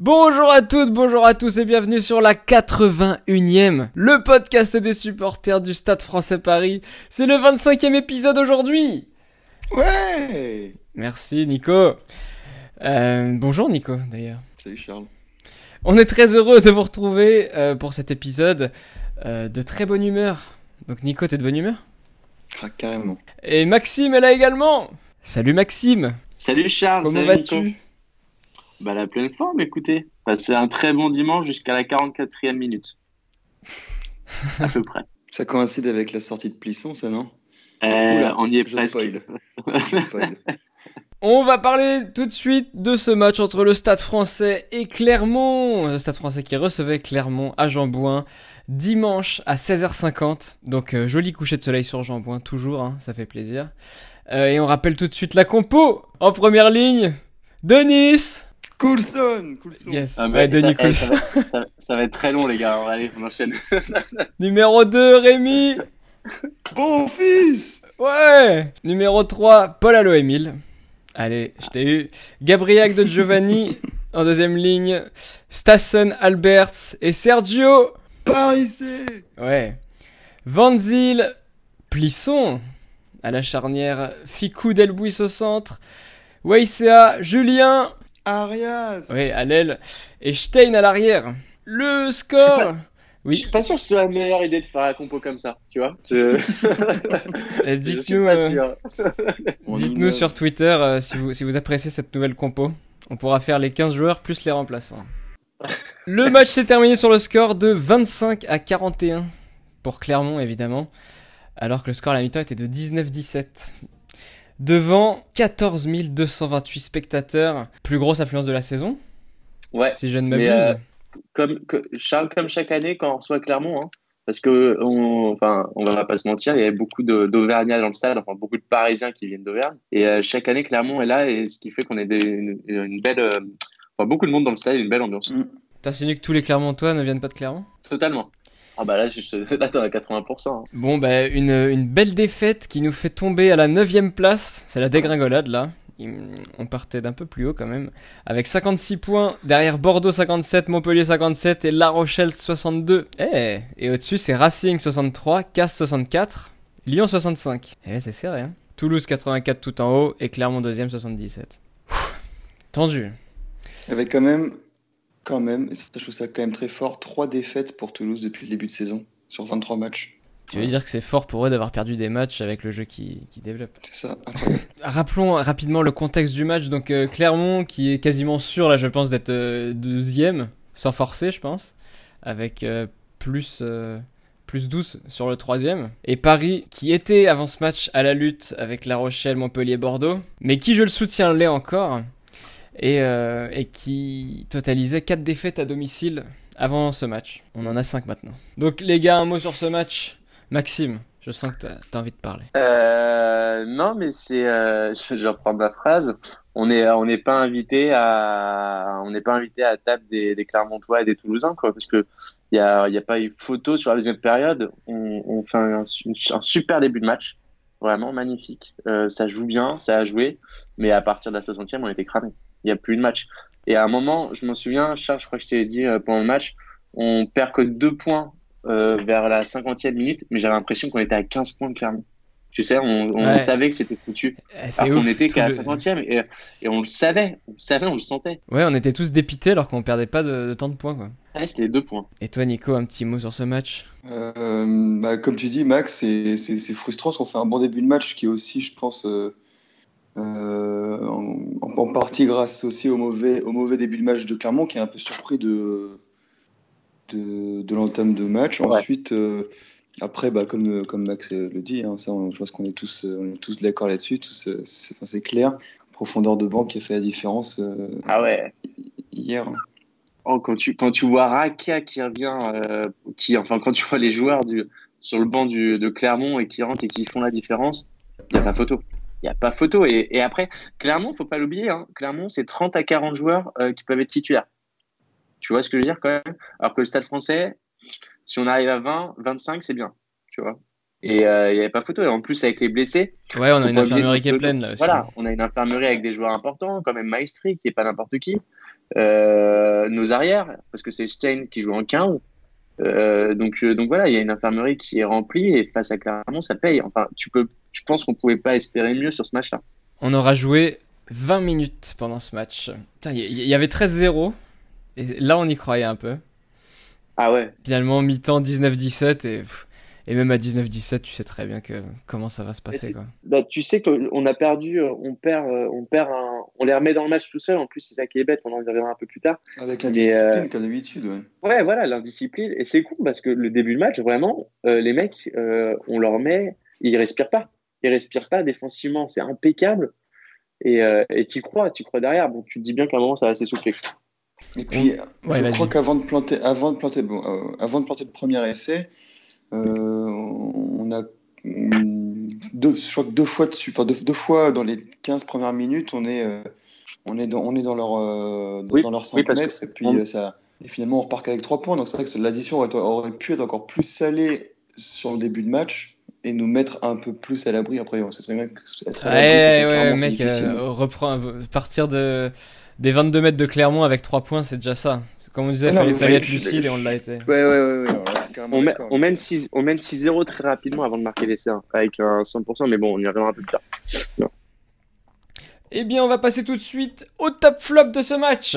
Bonjour à toutes, bonjour à tous et bienvenue sur la 81e, le podcast des supporters du Stade français Paris. C'est le 25e épisode aujourd'hui. Ouais Merci Nico. Euh, bonjour Nico d'ailleurs. Salut Charles. On est très heureux de vous retrouver euh, pour cet épisode euh, de très bonne humeur. Donc Nico, t'es de bonne humeur? Ah, carrément. Et Maxime est là également. Salut Maxime. Salut Charles, Comment vas-tu? Bah la pleine forme, écoutez. Passez un très bon dimanche jusqu'à la 44e minute. à peu près. Ça coïncide avec la sortie de Plisson, ça non? Euh, Oula, on y est presque. spoil. On va parler tout de suite de ce match entre le Stade français et Clermont. Le Stade français qui recevait Clermont à Jean-Bouin dimanche à 16h50. Donc euh, joli coucher de soleil sur Jean-Bouin, toujours, hein, ça fait plaisir. Euh, et on rappelle tout de suite la compo. En première ligne, Denis. Coulson Coulson Yes, Ah, ouais, Denis ça, eh, Coulson. ça, va, ça- ça va être très long, les gars. Allez, on enchaîne. Numéro 2, Rémi. Bon fils Ouais Numéro 3, Paul Allo Emile. Allez, je t'ai eu. Gabriel de Giovanni en deuxième ligne. Stassen Alberts et Sergio. Par ici Ouais. Van Zyl, Plisson à la charnière. Ficou Delbuis au centre. Weissea, Julien. Arias Ouais, à l'aile. Et Stein à l'arrière. Le score. Je Oui. suis pas sûr que ce soit la meilleure idée de faire la compo comme ça, tu vois. Je... Suis Dites-nous. euh, innove. sur Twitter euh, si, vous, si vous appréciez cette nouvelle compo. On pourra faire les 15 joueurs plus les remplaçants. Le match s'est terminé sur le score de 25 à 41 pour Clermont évidemment, alors que le score à la mi-temps était de 19-17. Devant 14 228 spectateurs, plus grosse affluence de la saison, Ouais. si je ne m'abuse. euh, Comme, que- Charles, comme chaque année quand on reçoit Clermont, hein, parce que on, enfin, on va pas se mentir, il y avait beaucoup d'Auvergnats dans le stade, enfin beaucoup de Parisiens qui viennent d'Auvergne, et euh, chaque année Clermont est là, et ce qui fait qu'on ait des- une, une belle, euh, enfin, beaucoup de monde dans le stade, et une belle ambiance. T'insinues que tous les Clermontois ne viennent pas de Clermont? Totalement. Ah bah là, je, là t'en as 80%. hein. Bon, bah, une, une belle défaite qui nous fait tomber à la 9ème place. C'est la dégringolade là. On partait d'un peu plus haut quand même. Avec 56 points. Derrière Bordeaux 57, Montpellier 57 et La Rochelle 62. Eh Et au-dessus, c'est Racing 63, Casse 64, Lyon 65. Eh, c'est serré, hein. Toulouse 84 tout en haut et Clermont 2ème 77. Ouh, Tendu. Avec quand même, quand même, et ça, je trouve ça quand même très fort, 3 défaites pour Toulouse depuis le début de saison, sur 23 matchs. Tu veux dire que c'est fort pour eux d'avoir perdu des matchs avec le jeu qui, qui développe C'est ça. Rappelons rapidement le contexte du match. Donc euh, Clermont qui est quasiment sûr là je pense d'être euh, deuxième sans forcer je pense avec euh, plus euh, plus 12 sur le troisième et Paris qui était avant ce match à la lutte avec La Rochelle, Montpellier, Bordeaux mais qui je le soutiens l'est encore et, euh, et qui totalisait 4 défaites à domicile avant ce match. On en a 5 maintenant. Donc les gars un mot sur ce match. Maxime, je sens que t'as as envie de parler. Euh, non, mais c'est, euh, je vais reprendre ma phrase. On est, on n'est pas invité à, à table des, des Clermontois et des Toulousains, parce que il y a, pas eu photo sur la deuxième période. On, fait un, su- un super début de match, vraiment magnifique. Euh, ça joue bien, ça a joué, mais à partir de la 60e, on était cramé. Il y a plus de match. Et à un moment, je m'en souviens, Charles, je crois que je t'ai dit euh, pendant le match, on perd que deux points euh, vers la 50e minute, mais j'avais l'impression qu'on était à 15 points de Clermont. Tu sais, on, on Ouais. savait que c'était foutu. Eh, Alors qu'on était qu'à la le- 50e et, et on le savait. On le savait, on le sentait. Ouais, on était tous dépités alors qu'on perdait pas de, de tant de points quoi. Ouais, c'était deux points. Et toi Nico, un petit mot sur ce match? Euh, bah, comme tu dis, Max, c'est c'est- c'est frustrant parce qu'on fait un bon début de match qui est aussi, je pense, euh, euh, en, en partie grâce aussi au mauvais, au mauvais début de match de Clermont qui est un peu surpris de, de, de l'entame de match. Ouais. Ensuite, euh, après, bah, comme, comme Max le dit, hein, ça, on- je pense qu'on est tous, euh, on est tous d'accord là-dessus, c'est enfin, c'est clair. Profondeur de banc qui a fait la différence euh, Ah ouais. hier. Oh, quand tu quand tu vois Raka qui revient, euh, qui enfin quand tu vois les joueurs du sur le banc du, de Clermont et qui rentrent et qui font la différence, il y a pas photo. Il y a pas photo. Et, et après, Clermont, faut pas l'oublier. Hein, Clermont, c'est 30 à 40 joueurs euh, qui peuvent être titulaires. Tu vois ce que je veux dire quand même? Alors que le Stade Français, si on arrive à 20, 25, c'est bien. Tu vois Et il n'y avait pas photo. Et en plus, avec les blessés. Ouais, on a une infirmerie qui est pleine là aussi. Voilà, on a une infirmerie avec des joueurs importants, comme même Maestri, qui n'est pas n'importe qui. nos arrières, parce que c'est Stein qui joue en 15. Euh, donc, donc voilà, il y a une infirmerie qui est remplie et face à Clermont, ça paye. Enfin, tu peux, je pense qu'on pouvait pas espérer mieux sur ce match-là. On aura joué 20 minutes pendant ce match. Il y, avait 13-0 et là on y croyait un peu. Ah ouais. Finalement, mi-temps 19-17 et et même à 19-17, tu sais très bien que comment ça va se passer. Quoi. Bah, tu sais qu'on a perdu, euh, on perd, euh, on perd un, on les remet dans le match tout seul. En plus, c'est ça qui est bête. On en reviendra un peu plus tard. Avec l'indiscipline, euh... comme d'habitude. Ouais. ouais, voilà, l'indiscipline. Et c'est cool parce que le début de match, vraiment, euh, les mecs, on leur met, ils respirent pas. Ils respirent pas défensivement. C'est impeccable. Et tu crois, tu crois derrière. Bon, tu te dis bien qu'à un moment, ça va s'essouffler. Et puis, je crois qu'avant de planter, avant de planter, bon, avant de planter le premier essai, on a deux, je crois que deux fois dessus, enfin deux, fois dans les 15 premières minutes, on est, euh, on est dans, on est dans leur, euh, dans leur 5 mètres, et puis ça, et finalement on repart avec 3 points. Donc c'est vrai que l'addition aurait, aurait, pu être encore plus salée sur le début de match et nous mettre un peu plus à l'abri. Après, c'est très bien être à l'abri. Ouais, ouais, mec, reprend, partir de, des 22 mètres de Clermont avec 3 points, c'est déjà ça. Comme on disait, il fallait, fallait, être lucide et on l'a été. Ouais, ouais, ouais. On, on, mène 6-0 très rapidement avant de marquer l'essai, hein, avec un 100%, mais bon, on y reviendra un peu plus tard. Non. Eh bien, on va passer tout de suite au top flop de ce match.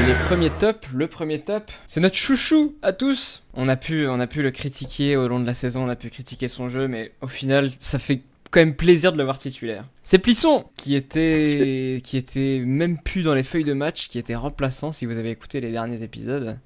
Et les premiers tops, le premier top, c'est notre chouchou à tous. On a pu, on a pu le critiquer au long de la saison, on a pu critiquer son jeu, mais au final, ça fait quand même plaisir de le voir titulaire. C'est Plisson qui était qui était même plus dans les feuilles de match, qui était remplaçant si vous avez écouté les derniers épisodes.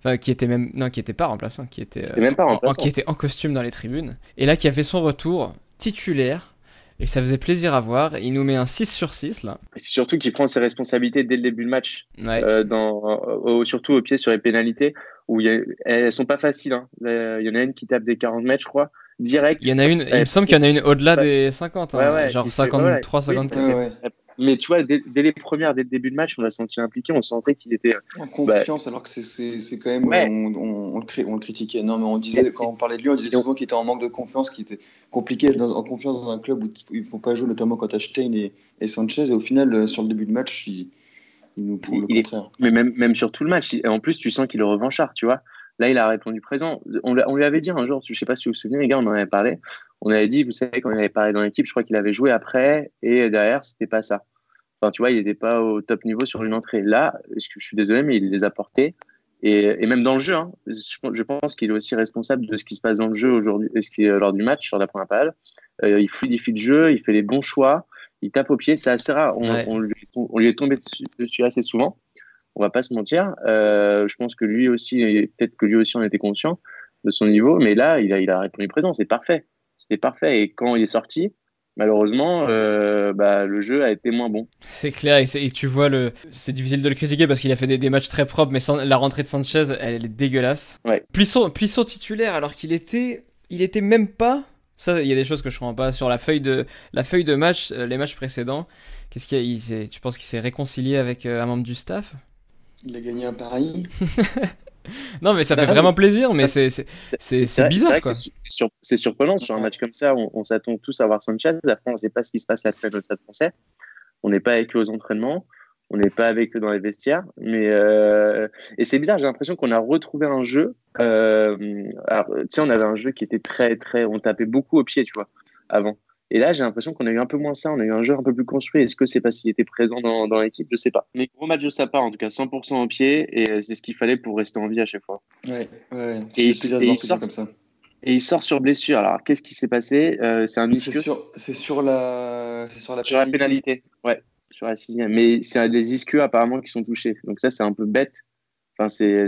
Enfin, qui était même non, qui était pas remplaçant, qui était même pas en, qui était en costume dans les tribunes. Et là, qui a fait son retour titulaire. Et ça faisait plaisir à voir. Il nous met un 6 sur 6 là. C'est surtout qu'il prend ses responsabilités dès le début du match. Euh, dans, surtout au pied sur les pénalités où y a, elles sont pas faciles. Hein. Il y en a une qui tape des 40 mètres, je crois direct. Il y en a une, il me semble qu'il y en a une au-delà des 50, hein, genre 53, 54. mais tu vois, dès, les premières, dès le début de match, on l'a senti impliqué, on sentait qu'il était. En confiance, alors que c'est quand même. On, on, le on, le critiquait. Non, mais on disait, quand on parlait de lui, on disait souvent qu'il était en manque de confiance, qu'il était compliqué dans, en confiance dans un club où ils ne font pas jouer, notamment quand tu as Stein et, et, Sanchez. Et au final, euh, sur le début de match, il, il nous prouve le contraire. mais même, même sur tout le match, en plus, tu sens qu'il est revanchard, tu vois. Là, il a répondu présent. On, lui avait dit un jour, je ne sais pas si vous vous souvenez, les gars, on en avait parlé. On avait dit, vous savez, quand il avait parlé dans l'équipe, je crois qu'il avait joué après et derrière, c'était pas ça. Enfin, tu vois, il n'était pas au top niveau sur une entrée. Là, je, suis désolé, mais il les a portés. Et, même dans le jeu, hein, je, pense qu'il est aussi responsable de ce qui se passe dans le jeu aujourd'hui, ce qui lors du match sur la première période. Euh, il fluidifie le jeu, il fait les bons choix, il tape au pied. C'est assez rare. On, lui, on, lui, est tombé dessus assez souvent on va pas se mentir. Euh, je pense que lui aussi, peut-être que lui aussi en était conscient de son niveau, mais là, il a, il a répondu présent, c'est parfait. C'était parfait. Et quand il est sorti, malheureusement, euh, bah, le jeu a été moins bon. C'est clair, et, tu vois, le, c'est difficile de le critiquer parce qu'il a fait des, matchs très propres, mais sans, la rentrée de Sanchez, elle, est dégueulasse. Ouais. Plisson, Plisson titulaire, alors qu'il était, il était même pas. Ça, il y a des choses que je comprends pas sur la feuille de, la feuille de match, euh, les matchs précédents. Qu'est-ce qu'il tu penses qu'il s'est réconcilié avec un membre du staff? Il a gagné un pari. non, mais ça fait vraiment plaisir, mais c'est, c'est, bizarre. C'est, surprenant sur un match comme ça. On, s'attend tous à voir Sanchez. Après, on ne sait pas ce qui se passe la semaine au Stade français. On n'est pas avec eux aux entraînements. On n'est pas avec eux dans les vestiaires. Mais, euh, Et c'est bizarre. J'ai l'impression qu'on a retrouvé un jeu. Euh... Alors, tu sais, on avait un jeu qui était très, très. On tapait beaucoup au pied, tu vois, avant. Et là, j'ai l'impression qu'on a eu un peu moins ça, on a eu un jeu un peu plus construit. Est-ce que c'est parce qu'il était présent dans, dans l'équipe? Je sais pas. Mais gros match de sa part, en tout cas 100% au pied, et euh, c'est ce qu'il fallait pour rester en vie à chaque fois. Ouais, ouais. Et, il, sort, comme ça. et il sort sur blessure. Alors, qu'est-ce qui s'est passé? Euh, C'est un C'est sur, sur, la, sur la sur pénalité. la pénalité. Ouais, sur la sixième. Mais c'est des ischios apparemment qui sont touchés. Donc ça, c'est un peu bête. Enfin, c'est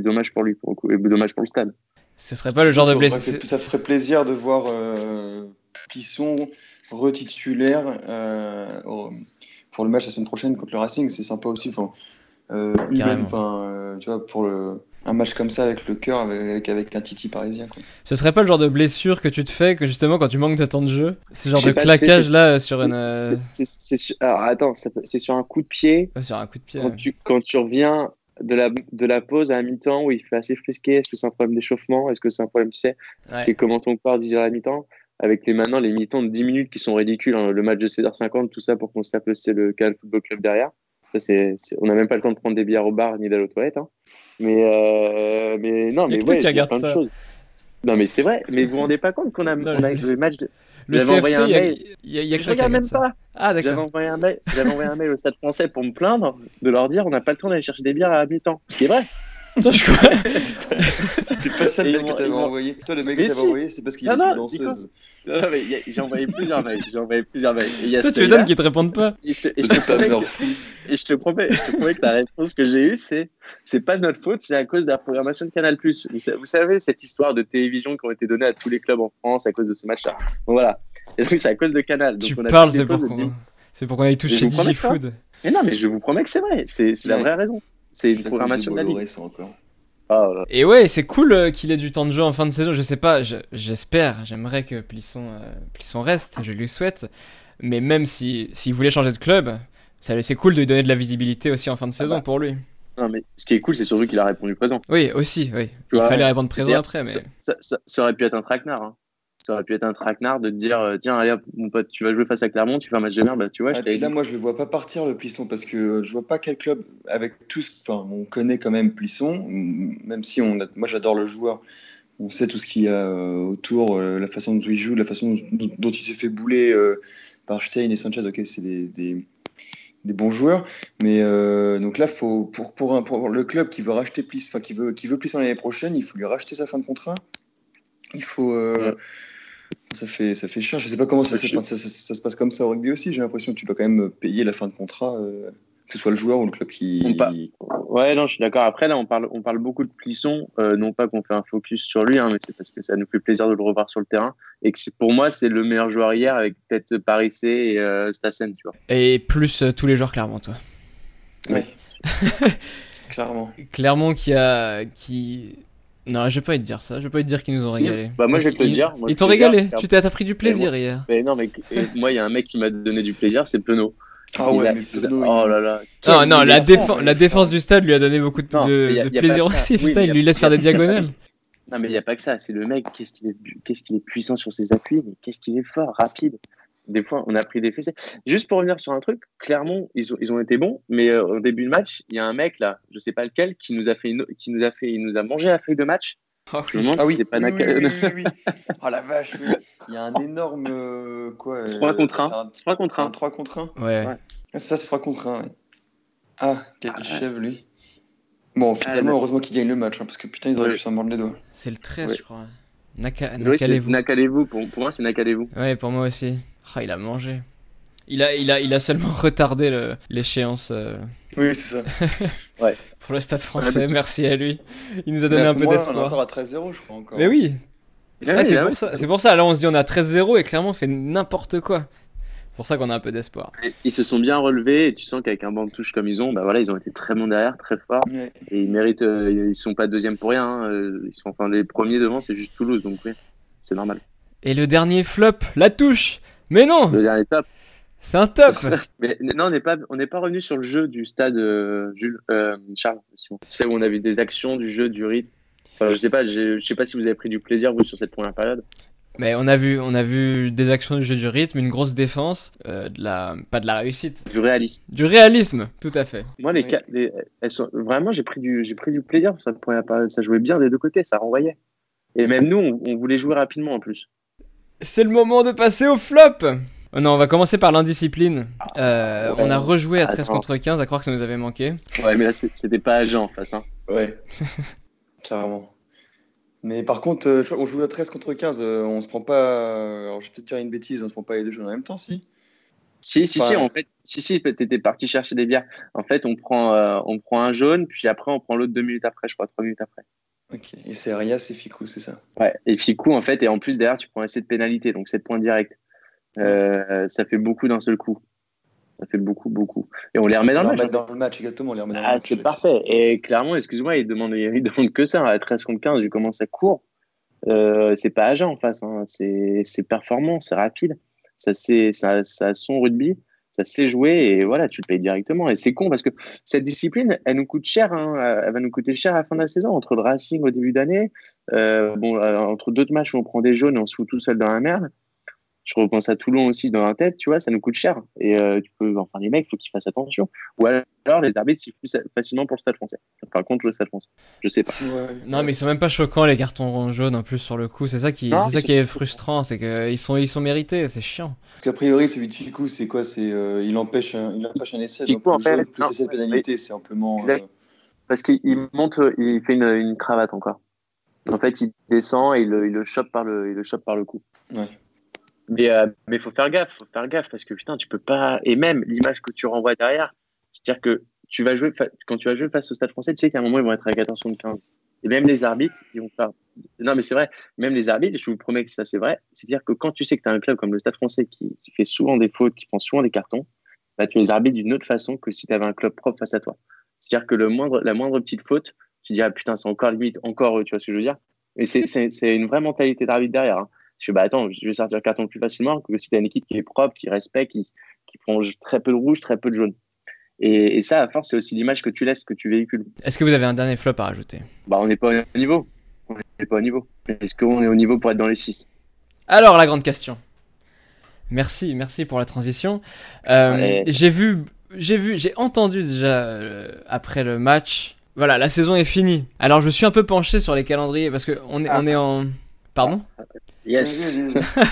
dommage pour lui, pour le coup, et dommage pour le stade. Ce serait pas le genre de blessure. Ça ferait plaisir de voir. Euh qui sont retitulaires euh, pour le match la semaine prochaine contre le Racing. C'est sympa aussi. Enfin, euh, euh, tu vois, pour le, un match comme ça avec le cœur, avec, avec un Titi parisien. Quoi. Ce serait pas le genre de blessure que tu te fais que justement quand tu manques de temps de jeu C'est genre de claquage là sur une. C'est, alors attends, c'est sur un coup de pied. sur un coup de pied. Quand, tu, quand tu reviens de la, de la pause à la mi-temps où il fait assez frisqué Est-ce que c'est un problème d'échauffement? Est-ce que c'est un problème, tu sais? Ouais. C'est comment ton corps dit à la mi-temps? Avec les maintenant les mi-temps de 10 minutes qui sont ridicules. hein. Le match de 7h50, tout ça pour qu'on se tape le, c'est le Canal Football Club derrière. Ça, c'est, on n'a même pas le temps de prendre des bières au bar ni d'aller aux toilettes. Hein. Mais, euh, mais non, mais ouais, il y a plein de choses. Non, mais c'est vrai. Mais vous vous rendez pas compte qu'on a, Non, on a le match de. Le J'avais CFC, il y a, y a- y a que je regarde même ça. pas. Ah, J'avais d'accord. envoyé, un mail, j'avais envoyé un mail au Stade français pour me plaindre, de leur dire on n'a pas le temps d'aller chercher des bières à mi-temps. Ce qui est vrai. Toi, je crois. C'était pas ça le ils que t'avais ils envoyé. Toi, le mail Mais que t'avais si. envoyé, c'est parce qu'il était danseuse. Non, non, mais j'ai envoyé plusieurs mails. J'ai envoyé plusieurs mails. Et il y a Toi, tu m'étonnes qu'ils te répondent pas. Et je te, et je C'est te pas promets que, et je te promets, je te promets que la réponse que j'ai eue, c'est, c'est pas de notre faute, c'est à cause de la programmation de Canal+. Vous, sa- vous savez, cette histoire de télévision qui ont été données à tous les clubs en France à cause de ce match-là. Donc voilà. Et donc, c'est à cause de Canal. Donc, Tu on a parles, c'est pourquoi. 10 C'est pourquoi il touche Mais chez je vous promets que ça. DigiFood. Mais non, mais je vous promets que c'est vrai. C'est, la vraie raison. C'est une programmation de la encore. Ah, voilà. Et ouais, c'est cool euh, qu'il ait du temps de jeu en fin de saison. Je sais pas, je- j'espère, j'aimerais que Plisson, euh, Plisson reste, je lui souhaite. Mais même si s'il voulait changer de club, c'est cool de lui donner de la visibilité aussi en fin de saison bah. pour lui. Non, mais ce qui est cool, c'est surtout qu'il a répondu présent. Oui, aussi, oui. Tu Il vois, fallait répondre présent après, mais ça, ça- ça- ça aurait pu être un traquenard. Hein. Ça aurait pu être un traquenard de te dire euh, tiens, allez, mon pote, tu vas jouer face à Clermont, tu fais un match de merde, bah tu vois, Ah, je là, moi, je le vois pas partir, le Plisson, parce que je vois pas quel club, avec tous, enfin, on connaît quand même Plisson, même si on a- moi, j'adore le joueur, on sait tout ce qu'il y a euh, autour, euh, la façon dont il joue, la façon dont, il s'est fait bouler euh, par Stein et Sanchez, ok, c'est des, des, des bons joueurs, mais euh, donc là, faut, pour, pour, un, pour le club qui veut racheter Plisson, enfin, qui veut, qui veut Plisson l'année prochaine, il faut lui racheter sa fin de contrat, il faut. euh, Ouais. Ça fait, ça fait cher. Je sais pas comment ça, ça, ça- ça se passe comme ça au rugby aussi. J'ai l'impression que tu dois quand même payer la fin de contrat, euh, que ce soit le joueur ou le club qui. Ouais, non, je suis d'accord. Après, là, on parle, on parle beaucoup de Plisson. euh, non pas qu'on fait un focus sur lui, hein, mais c'est parce que ça nous fait plaisir de le revoir sur le terrain. Et que pour moi, c'est le meilleur joueur hier avec peut-être Paris C et euh, Stassen, tu vois. et plus euh, tous les joueurs Clermont, toi. Ouais. Clairement. Clermont qui a qui non, je vais pas te dire ça. Je vais pas te dire qu'ils nous ont Si. régalé. Bah, moi, Parce je vais te le dire. Moi, Ils t'ont régalé. dire. Tu t'as t'as pris du plaisir hier. Mais non, mais moi, il y a un mec qui m'a donné du plaisir, c'est Penaud. Ah ouais, a- mais Penaud, Oh là là. Non, non, la, défense, la défense du stade lui a donné beaucoup de, Non, a- plaisir aussi. Oui, Putain, il lui laisse faire des diagonales. Non, mais il n'y a pas que ça. C'est le mec, qu'est-ce qu'il est, qu'est-ce qu'il est puissant sur ses appuis, mais qu'est-ce qu'il est fort, rapide. Des fois, on a pris des fessées. Juste pour revenir sur un truc, Clermont, ils ont, ils ont été bons, mais euh, au début de match, il y a un mec là, je sais pas lequel, qui nous a fait, une- qui nous a fait, il nous a mangé la feuille de match. Je me demande Ah si oui, c'est pas oui, oui, oui, oui, oui. Oh la vache, oui. Il y a un énorme. euh, quoi euh, 3 contre c'est 1. 3 contre C'est un 1. 3 contre 1 Ouais. Ouais. Ah, Ça, c'est 3 contre 1. ouais. Ah, quel Ah, ouais. chef, lui. Bon, finalement, mais- heureusement qu'il gagne le match, hein, parce que putain, ils auraient Ouais. pu s'en mordre les doigts. C'est le 13, Ouais. je crois. Naka, Oui, c'est Nakalez-vous. Nakalez-vous. Pour, pour moi, c'est Nakalez-vous. Ouais, pour moi aussi. Ah, il a mangé. Il a, il a, il a seulement retardé l'échéance euh, Oui, c'est ça. pour le Stade français. Ouais, Merci à lui. Il nous a Mais donné un peu moment-là, On est d'espoir. encore à 13-0, je crois. Encore. Mais oui, Ah c'est pour ça. C'est pour ça. Là, on se dit on a 13-0 et clairement on fait n'importe quoi. C'est pour ça qu'on a un peu d'espoir. Ils se sont bien relevés et tu sens qu'avec un banc de touche comme ils ont, bah voilà, ils ont été très bons derrière, très forts. Ouais. Et ils méritent, euh, ils sont pas deuxième pour rien. hein. Euh, Ils sont enfin les premiers devant, c'est juste Toulouse, donc oui, c'est normal. Et le dernier flop, la touche. Mais non, Le dernier top. c'est un top. Mais non, on n'est pas, on n'est pas revenu sur le jeu du stade euh, Jules, euh, Charles. Sais où on a vu des actions, du jeu, du rythme. Enfin, je sais pas, j'ai- je sais pas si vous avez pris du plaisir vous sur cette première période. Mais on a vu, on a vu des actions du jeu du rythme, une grosse défense, euh, de la, pas de la réussite, Du réalisme. du réalisme, tout à fait. Moi, les, Oui. ca- les- elles sont, vraiment, j'ai pris du, j'ai pris du plaisir sur cette première période. Ça jouait bien des deux côtés, ça renvoyait. Et même nous, on, on voulait jouer rapidement en plus. C'est le moment de passer au flop. Oh non, on va commencer par l'indiscipline. Euh, Ouais. on a rejoué à 13 Attends. contre 15, à croire que ça nous avait manqué. Ouais, mais là, c'est- c'était pas agent en face. Hein. Ouais. Clairement. Mais par contre, euh, qu'on joue à 13 contre 15. euh, on se prend pas. Alors, je vais peut-être dire une bêtise, on se prend pas les deux jeux en même temps, si? Si, si, Enfin, si, en fait, si, si, t'étais parti chercher des bières. En fait, on prend, euh, on prend un jaune, puis après, on prend l'autre deux minutes après, je crois, trois minutes après. Ok. Et c'est Arias et Ficou, c'est ça? Ouais, et Ficou, en fait, et en plus, derrière, tu prends essai de pénalité, donc 7 points directs. Euh, ça fait beaucoup d'un seul coup. Ça fait beaucoup, beaucoup. Et on les remet dans le match. remet dans le match, exactement. On les remet dans le Ah, match. c'est parfait. Et clairement, excuse-moi, il demande, il demande que ça. À 13 contre 15, vu comment ça court, euh, c'est pas agent en face. Hein. C'est performant, c'est rapide. Ça, ça, ça a son rugby. Ça s'est joué et voilà, tu le payes directement. Et c'est con parce que cette discipline, elle nous coûte cher. Hein. Elle va nous coûter cher à la fin de la saison. Entre le Racing au début d'année, euh, bon, euh, entre deux matchs où on prend des jaunes et on se fout tout seul dans la merde je repense à Toulon aussi dans la tête, tu vois, ça nous coûte cher. Et euh, tu peux, enfin, les mecs, il faut qu'ils fassent attention. Ou alors, les arbitres sifflent facilement pour le stade français. Enfin, contre le stade français. Je sais pas. non, mais ils sont même pas choquants, les cartons jaunes, en plus, sur le coup. C'est ça qui, c'est ça qui est frustrant, c'est qu'ils sont, ils sont mérités, c'est chiant. Parce priori, celui de Chico, c'est quoi? C'est, euh, il empêche un, il empêche un essai. donc, en fait, plus essai de pénalité, c'est simplement. Euh, Parce qu'il monte, il fait une, une, cravate encore. En fait, il descend et il, il le chope par le, il le chope par le cou. Ouais. Mais euh, mais faut faire gaffe, faut faire gaffe parce que putain, tu peux pas. Et même l'image que tu renvoies derrière, c'est-à-dire que tu vas jouer quand tu vas jouer face au Stade Français, tu sais qu'à un moment ils vont être avec attention de 15. Et même les arbitres, ils vont faire. Non, mais c'est vrai. Même les arbitres, je vous promets que ça c'est vrai. C'est-à-dire que quand tu sais que tu as un club comme le Stade Français qui, qui, fait souvent des fautes, qui prend souvent des cartons, bah, tu les arbitres d'une autre façon que si tu avais un club propre face à toi. C'est-à-dire que le moindre, la moindre petite faute, tu dis ah putain c'est encore limite, encore tu vois ce que je veux dire? Et c'est une vraie mentalité d'arbitre derrière. Hein. Je fais, bah attends, je vais sortir le carton plus facilement que si tu as une équipe qui est propre, qui respecte, qui, qui prend très peu de rouge, très peu de jaune. Et, ça, à force, c'est aussi l'image que tu laisses, que tu véhicules. Est-ce que vous avez un dernier flop à rajouter? Bah, on n'est pas au niveau. On n'est pas au niveau. Est-ce qu'on est au niveau pour être dans les 6 Alors, la grande question. Merci, merci pour la transition. Euh, j'ai vu, j'ai vu, j'ai entendu déjà euh, après le match. Voilà, la saison est finie. Alors, je me suis un peu penché sur les calendriers parce que on est, on est en. Pardon? Yes.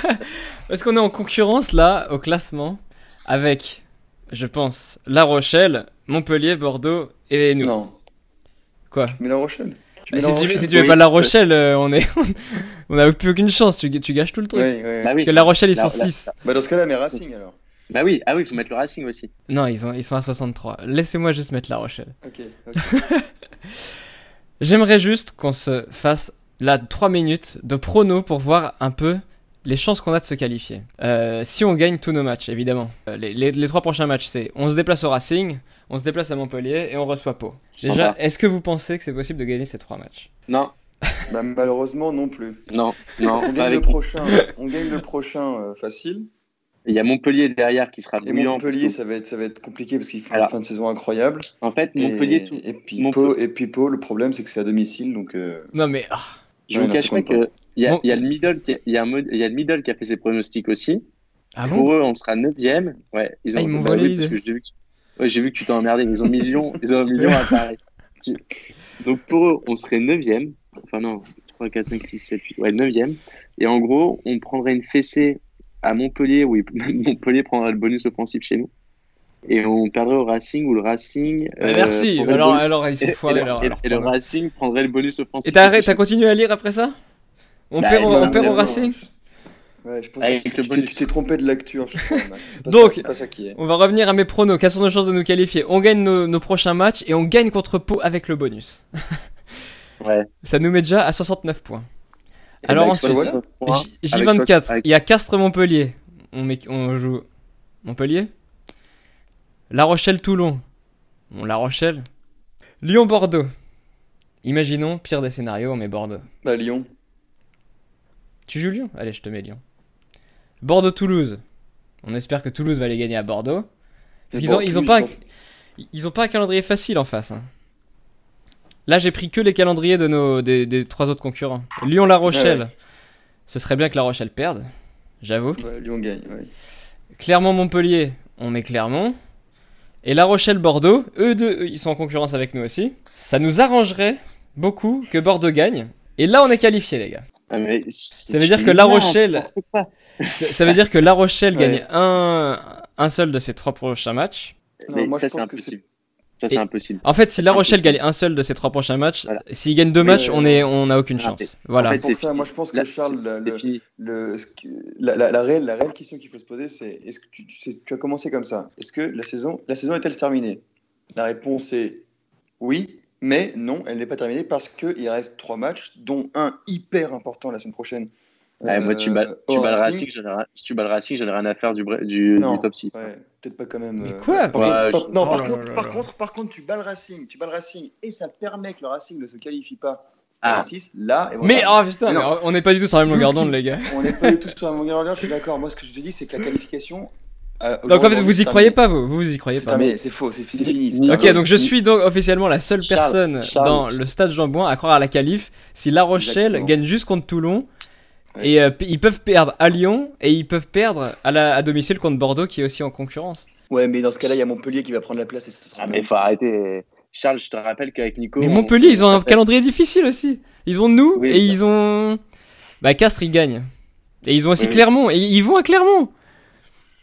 Parce qu'on est en concurrence là au classement avec, je pense, La Rochelle, Montpellier, Bordeaux et nous. Non. Quoi Mais La Rochelle. Tu si, tu, si, tu, mets pas La Rochelle, euh, on est, on a plus aucune chance. Tu, tu gâches tout le truc. Oui, oui. Bah Parce que La Rochelle ils sont 6. Bah dans ce cas-là, mais Racing alors. Bah oui, ah oui, il faut mettre le Racing aussi. Non, ils, ont, ils sont à 63. Laissez-moi juste mettre La Rochelle. Ok. J'aimerais juste qu'on se fasse là 3 minutes de prono pour voir un peu les chances qu'on a de se qualifier. Euh, si on gagne tous nos matchs, évidemment. Euh, les, les, trois prochains matchs, c'est on se déplace au Racing, on se déplace à Montpellier et on reçoit Pau. Déjà, est-ce que vous pensez que c'est possible de gagner ces trois matchs? Non. bah, malheureusement, non plus. Non, non. On gagne, le prochain, on gagne le prochain euh, facile. Il y a Montpellier derrière qui sera bouillant. Et Montpellier, ça, va être, ça va être compliqué parce qu'il faut une fin de saison incroyable. En fait, Montpellier. Et, et, puis, Pau, et puis Pau, le problème, c'est que c'est à domicile. donc. Non, mais. Ah. Je ne vous cache pas qu'il y, a, y, a le middle qui a, y, a y a le middle qui a fait ses pronostics aussi. Ah Pour eux, on sera 9 Ouais, ils ont, ah, m'ont bah, volé oui, j'ai vu que, ouais, vu que tu t'es emmerdé. Ils ont millions, ils ont un million à Paris. Donc pour eux, on serait 9 Enfin non, 3, 4, 5, 6, 7, 8. Ouais, 9 Et en gros, on prendrait une fessée à Montpellier. Oui, Montpellier prendra le bonus offensif chez nous et on perdrait au Racing ou le Racing. Bah, merci. Alors, alors, ils sont foirés. Et, le Racing prendrait le bonus offensif. Et t'as, t'as continué à lire après ça? On bah, perd, on perd au Racing? Ouais, je pense que tu, t'es trompé de lecture, je crois, Donc, ça, pas ça qui est. on va revenir à mes pronos. Quelles sont nos chances de nous qualifier? On gagne nos, nos, prochains matchs et on gagne contre Pau avec le bonus. ouais. Ça nous met déjà à 69 points. Et Alors bah, ensuite, J24, il y a Castres-Montpellier. On, met, on joue Montpellier? La Rochelle-Toulon. Bon, La Rochelle. Lyon-Bordeaux. Imaginons, pire des scénarios, on met Bordeaux. Bah, Lyon. Tu joues Lyon? Allez, je te mets Lyon. Bordeaux-Toulouse. On espère que Toulouse va les gagner à Bordeaux. ils, ont, ils, ont pas, ils ont pas un calendrier facile en face. Hein. Là, j'ai pris que les calendriers de nos, des, trois autres concurrents. Lyon-La Rochelle. Ce serait bien que La Rochelle perde, j'avoue. Lyon gagne, oui. Clermont-Montpellier. On met Clermont. Et La Rochelle-Bordeaux, eux deux, ils sont en concurrence avec nous aussi. Ça nous arrangerait beaucoup que Bordeaux gagne. Et là, on est qualifié, les gars. Ah, mais ça veut dire que La Rochelle, ça veut dire que La Rochelle gagne un, un seul de ses trois prochains matchs. mais ça, c'est impossible. Ça, c'est impossible. En fait, si La Rochelle gagne un seul de ses trois prochains matchs, s'il gagne deux matchs, on est, on n'a aucune chance. Voilà. C'est pour ça, moi, je pense que Charles, le, le, la, la, la, réelle, la réelle question qu'il faut se poser, c'est est-ce que tu, tu, tu, as commencé comme ça? Est-ce que la saison, la saison est-elle terminée? La réponse est oui, mais non, elle n'est pas terminée parce qu'il reste trois matchs, dont un hyper important la semaine prochaine Ouais, moi, tu bats, tu bats le Racing, j'en ai rien à faire du, du, du top 6. Ouais, peut-être pas quand même. Mais euh, quoi par, contre, non, par, oh contre, par, contre, par contre, tu bats le Racing, tu bats le Racing et ça permet que le Racing ne se qualifie pas ah. 6, là. Et voilà. Mais oh putain, mais on n'est pas du tout sur la même longueur d'onde, les gars. On n'est pas du tout sur la même longueur d'onde, je suis d'accord. Moi, ce que je te dis, c'est que la qualification, Euh, Donc en fait, vous y croyez pas, vous Vous y croyez pas terminé, c'est faux, c'est fini. Ok, donc je suis donc officiellement la seule Charles, personne Charles. dans le stade Jean-Bouin à croire à la qualif si La Rochelle Exactement. gagne juste contre Toulon. Ouais. Et euh, ils peuvent perdre à Lyon et ils peuvent perdre à, la, à domicile contre Bordeaux qui est aussi en concurrence. Ouais, mais dans ce cas-là, il y a Montpellier qui va prendre la place et ça sera Ah, mais faut arrêter. Charles, je te rappelle qu'avec Nico. Mais on- Montpellier, ils ont on un calendrier difficile aussi. Ils ont nous Oui, et bah. ils ont. Bah, Castres, ils gagnent. Et ils ont aussi Oui, oui. Clermont. Et ils vont à Clermont.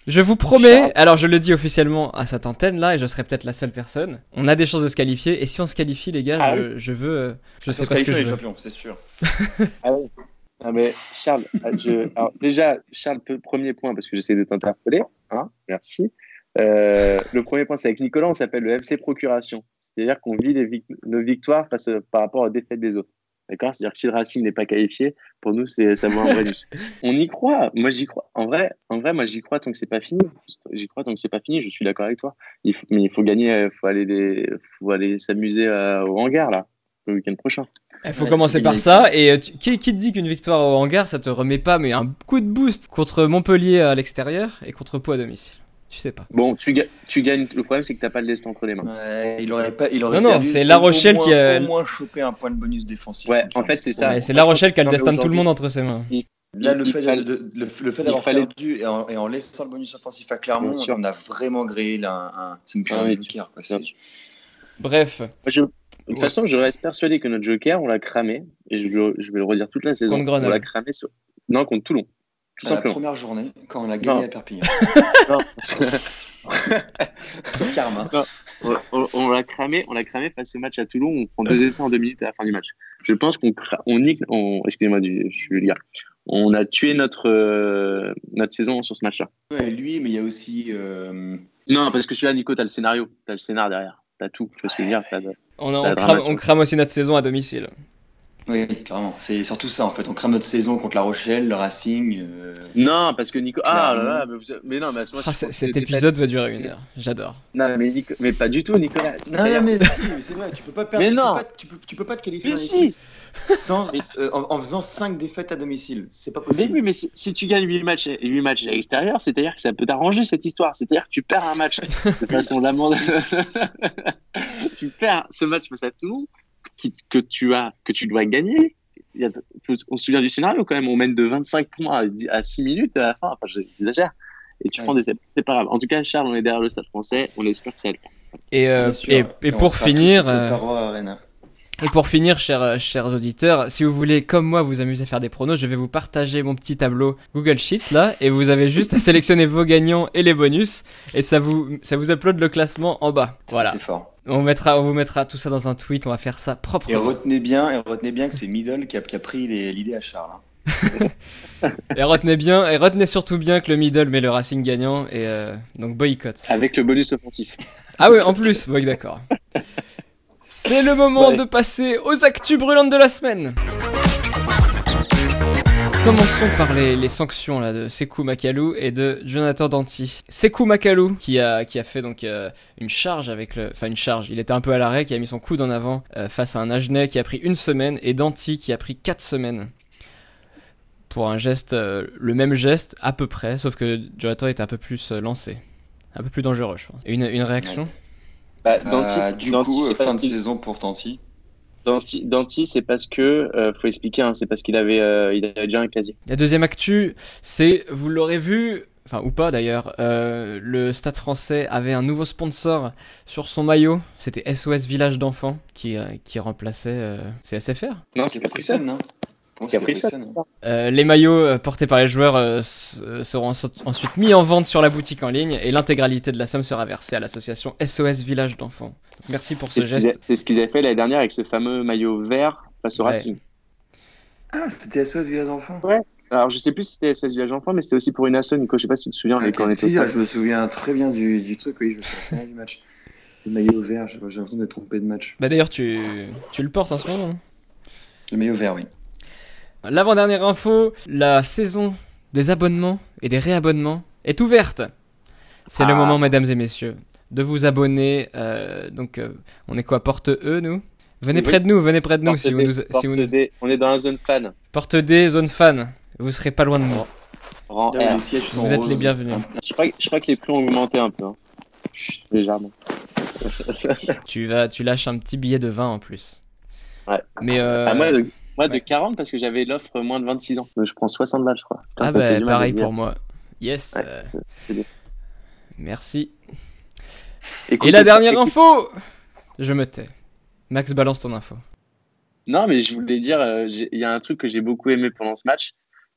Je vous promets, Charles. alors je le dis officiellement à cette antenne là, et je serai peut-être la seule personne. On a des chances de se qualifier, et si on se qualifie, les gars, Ah je, je veux. euh, Je Ah, sais pas ce que je veux. c'est sûr. Ah ouais. Ah, mais Charles, ah, je... Alors, déjà, Charles, premier point, parce que j'essaie de t'interpeller. Hein, merci. Euh, le premier point, c'est avec Nicolas, on s'appelle le FC Procuration. C'est-à-dire qu'on vit nos victoires face, par rapport aux défaites des autres. D'accord? C'est-à-dire que si le Racing n'est pas qualifié, pour nous, ça vaut un bonus. on y croit. Moi, j'y crois. En vrai, en vrai moi, j'y crois tant que c'est pas fini. J'y crois tant que c'est pas fini. Je suis d'accord avec toi. Mais il faut gagner, il faut aller, s'amuser euh, au hangar, là, le week-end prochain. Il faut Ouais, commencer faut par ça. Et euh, tu- qui, qui te dit qu'une victoire au hangar, ça te remet pas, mais un coup de boost contre Montpellier à l'extérieur et contre Pau à domicile? Tu sais pas. Bon, tu, ga- tu gagnes. Le problème, c'est que t'as pas le destin entre les mains. Ouais, il aurait pas, il aurait Non, non, c'est La Rochelle au moins, qui a- Au moins choper un point de bonus défensif. Ouais, en fait, c'est ça. Ouais, c'est La Rochelle qui a le destin de tout le monde entre ses mains. Là, le il fait, fallait- de- le, le fait d'avoir fallait- perdu et en, et en laissant le bonus offensif à Clermont, on a vraiment grillé là, un, un- c'est même plus Ah. Quoi. Bref, Je- De toute façon, je reste persuadé que notre Joker, on l'a cramé. Et je, le- je vais le redire toute la saison. Contre Grenoble. On l'a cramé sur. Non, contre Toulon. Tout À la simplement. première journée, quand on a gagné Non. à Perpignan. Non. Karma. on on- on l'a cramé, on l'a cramé face au match à Toulon. On prend deux essais en deux minutes à la fin du match. Je pense qu'on on nique, on, excusez-moi, je suis vulgaire. On a tué notre euh, notre saison sur ce match-là. Ouais, lui, mais il y a aussi. euh, Non, parce que celui-là, Nico, t'as le scénario, t'as le scénar derrière, t'as tout. Tu vois ce que je veux dire? On, crame, on crame aussi notre saison à domicile. Oui, clairement. C'est surtout ça en fait. On crame notre saison contre La Rochelle, le Racing. euh, Non, parce que Nico. Ah là là, mais, vous- mais non, mais à ce moment Ah, cet épisode va durer une heure. J'adore. Non, mais, Nico... mais pas du tout, Nicolas. Non, non, mais, si, mais c'est vrai, tu peux pas perdre. Mais tu non. Peux pas, tu, peux, tu peux pas te qualifier Mais si. sans, euh, en, en faisant 5 défaites à domicile. C'est pas Mais possible. oui, mais si, si tu gagnes 8 matchs, 8 matchs à l'extérieur, c'est-à-dire que ça peut t'arranger cette histoire. C'est-à-dire que tu perds un match de façon lamentablement. tu perds ce match face à Toulon qui, que, tu as, que tu dois gagner. Il y a- on se souvient du scénario quand même. On mène de 25 points à, 10 à 6 minutes à la fin. Enfin, j'exagère. Et tu Ouais. prends des. C'est pas grave. En tout cas, Charles, on est derrière le stade français. On espère que ça le. Et, euh, et, et pour finir, euh. Et pour finir, chers, euh, chers auditeurs, si vous voulez, comme moi, vous amuser à faire des pronos, je vais vous partager mon petit tableau Google Sheets là, et vous avez juste à sélectionner vos gagnants et les bonus, et ça vous, ça vous upload le classement en bas. Voilà. C'est fort. On mettra, on vous mettra tout ça dans un tweet, on va faire ça Et proprement. retenez bien, et retenez bien que c'est Middle qui a, qui a pris les- l'idée à Charles. hein. Et retenez bien, et retenez surtout bien que le middle met le Racing gagnant, et euh, donc boycott. Avec le bonus offensif. Ah ouais, en plus, oui, d'accord. C'est le moment Ouais. de passer aux actus brûlantes de la semaine. Commençons par les, les sanctions là de Sekou Makalou et de Jonathan Danti. Sekou Makalou qui a qui a fait donc euh, une charge avec le enfin une charge, il était un peu à l'arrêt qui a mis son coude en avant euh, face à un Agenais qui a pris une semaine et Danti qui a pris quatre semaines. Pour un geste euh, le même geste à peu près sauf que Jonathan était un peu plus lancé. Un peu plus dangereux, je pense. Et une, une réaction? Bah, Danti, Euh, du Danti, coup, c'est euh, fin parce de saison pour Tanti. Danti, Danti, c'est parce que, euh, faut expliquer, hein, c'est parce qu'il avait, euh, il avait déjà un casier. La deuxième actu, c'est, vous l'aurez vu, enfin ou pas d'ailleurs, euh, le Stade français avait un nouveau sponsor sur son maillot. C'était SOS Village d'enfants qui, euh, qui remplaçait... euh, c'est SFR Non, C'est Capricène, non? Capricène Euh, les maillots euh, portés par les joueurs euh, seront ensuite mis en vente sur la boutique en ligne et l'intégralité de la somme sera versée à l'association SOS Village d'enfants. Merci pour ce geste. c'est ce qu'ils avaient fait l'année dernière avec ce fameux maillot vert face au Ouais. Racing. Ah, c'était SOS Village d'enfants Alors, je sais plus si c'était SOS Village Enfant, mais c'était aussi pour une asso, Nico. Je sais pas si tu te souviens, mais quand on était je me souviens très bien du, du truc, oui, je me souviens très bien du match. Le maillot vert, j'ai l'impression d'être trompé de match. Bah d'ailleurs tu, tu le portes en ce moment. hein Le maillot vert, oui. L'avant-dernière info, la saison des abonnements et des réabonnements est ouverte. C'est le Ah. moment, mesdames et messieurs, de vous abonner. euh, donc, euh, on est quoi, porte E, nous? Venez Oui. près de nous, venez près de nous Porte si vous D, nous, porte si vous nous... D. On est dans la zone fan. Porte D, zone fan. Vous serez pas loin de nous. Rang R. les sièges sont Vous êtes les bienvenus. Je crois, que- je crois que les prix ont augmenté un peu. Hein. Chut, légèrement. Tu vas, tu lâches un petit billet de 20 en plus. Ouais. Mais euh, Ah, moi, moi, de ouais. 40 parce que j'avais l'offre moins de 26 ans. Je prends 60 balles, je crois. Ah bah pareil pour moi. Yes. Ouais, euh, c'est bien. Merci. Écoute, Et la dernière écoute- info Je me tais. Max, balance ton info. Non, mais je voulais dire, euh, il y a un truc que j'ai beaucoup aimé pendant ce match.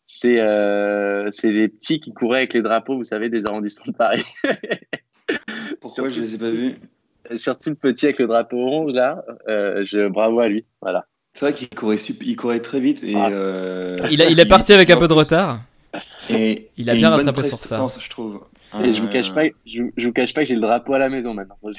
C'est euh, c'est les petits qui couraient avec les drapeaux, vous savez, des arrondissements de Paris. Pourquoi je les ai pas vus? Surtout le petit avec le drapeau orange, là. Euh, je, bravo à lui. Voilà. C'est vrai qu'il courait, il courait très vite et. Ah. euh, Il, a- il est parti avec un peu de retard. Et, Il a et bien une bonne rattrapé son retard. je trouve. Et je vous cache pas, je, je vous cache pas que j'ai le drapeau à la maison maintenant. Dans le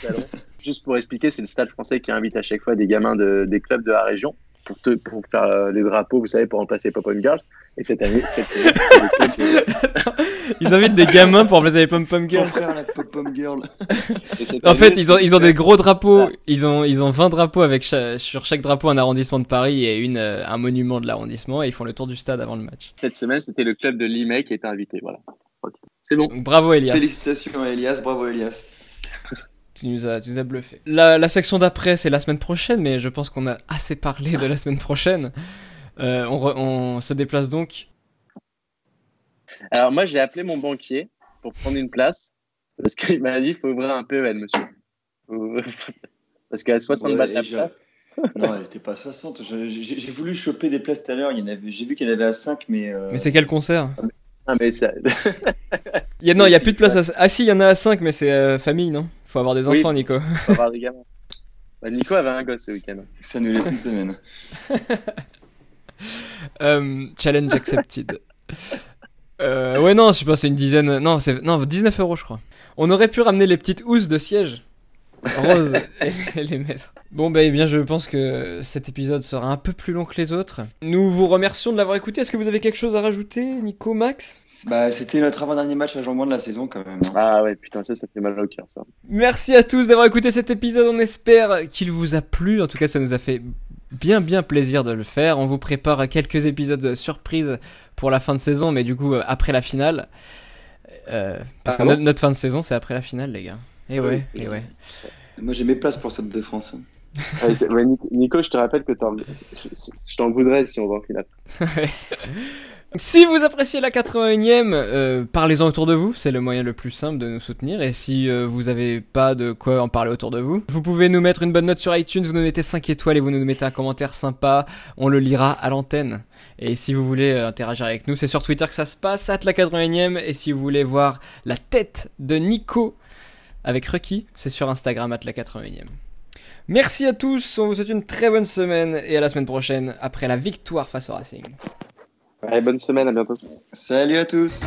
salon. Juste pour expliquer, c'est le stade français qui invite à chaque fois des gamins de, des clubs de la région pour, te, pour faire euh, les drapeaux, vous savez, pour remplacer Pop Girls. Et cette année, cette semaine, c'est le club de- Ils invitent des gamins pour remplacer les pom-pom girls. frère, la pom-pom girl. En fait, ils ont, ils ont des gros drapeaux. Ils ont, ils ont 20 drapeaux avec cha- sur chaque drapeau un arrondissement de Paris et une, euh, un monument de l'arrondissement. Et ils font le tour du stade avant le match. Cette semaine, c'était le club de Limay qui était invité. Voilà. C'est bon. Donc, bravo Elias. Félicitations à Elias, bravo Elias. Tu nous as, tu nous as bluffé. La, la section d'après, c'est la semaine prochaine, mais je pense qu'on a assez parlé de la semaine prochaine. Euh, on, re- on se déplace donc. Alors moi, j'ai appelé mon banquier pour prendre une place parce qu'il m'a dit il faut ouvrir un PEN, monsieur. Parce qu'à 60 Ouais, balles la place. Non, elle était pas 60. Je- J'ai j'ai voulu choper des places tout à l'heure. J'ai vu qu'il y en avait à 5, mais. euh, Mais c'est quel concert? Ah, mais ça... il y a, Non, il y a plus de place. À... Ah si, il y en a à 5, mais c'est euh, famille, non? Faut avoir des Oui. enfants, Nico. faut avoir des gamins. Bah, Nico avait un gosse ce week-end. Ça nous laisse une semaine. Euh, challenge accepted. Euh, ouais, non, je sais pas, c'est une dizaine. Non, c'est non 19 euros, je crois. On aurait pu ramener les petites housses de siège roses et, les mettre. Bon, bah, eh bien, je pense que cet épisode sera un peu plus long que les autres. Nous vous remercions de l'avoir écouté. Est-ce que vous avez quelque chose à rajouter, Nico, Max? Bah, c'était notre avant-dernier match à Jean-Bouin de la saison quand même. hein. Ah ouais, putain, ça, ça fait mal au cœur, ça. Merci à tous d'avoir écouté cet épisode. On espère qu'il vous a plu. En tout cas, ça nous a fait bien, bien plaisir de le faire. On vous prépare quelques épisodes surprises pour la fin de saison, mais du coup, euh, après la finale. Euh, parce Ah que no- notre fin de saison, c'est après la finale, les gars. Et ouais, et ouais. Moi, j'ai mes places pour cette de France. hein. Ouais, ouais, Nico, je te rappelle que je, t'en voudrais si on va en finale. Si vous appréciez la 81ème, euh, parlez-en autour de vous, c'est le moyen le plus simple de nous soutenir. Et si euh, vous avez pas de quoi en parler autour de vous, vous pouvez nous mettre une bonne note sur iTunes, vous nous mettez 5 étoiles et vous nous mettez un commentaire sympa, on le lira à l'antenne. Et si vous voulez euh, interagir avec nous, c'est sur Twitter que ça se passe, at la 81ème. Et si vous voulez voir la tête de Nico avec Rucky, c'est sur Instagram, at la 81ème. Merci à tous, on vous souhaite une très bonne semaine et à la semaine prochaine après la victoire face au Racing. Allez, bonne semaine, à bientôt. Salut à tous!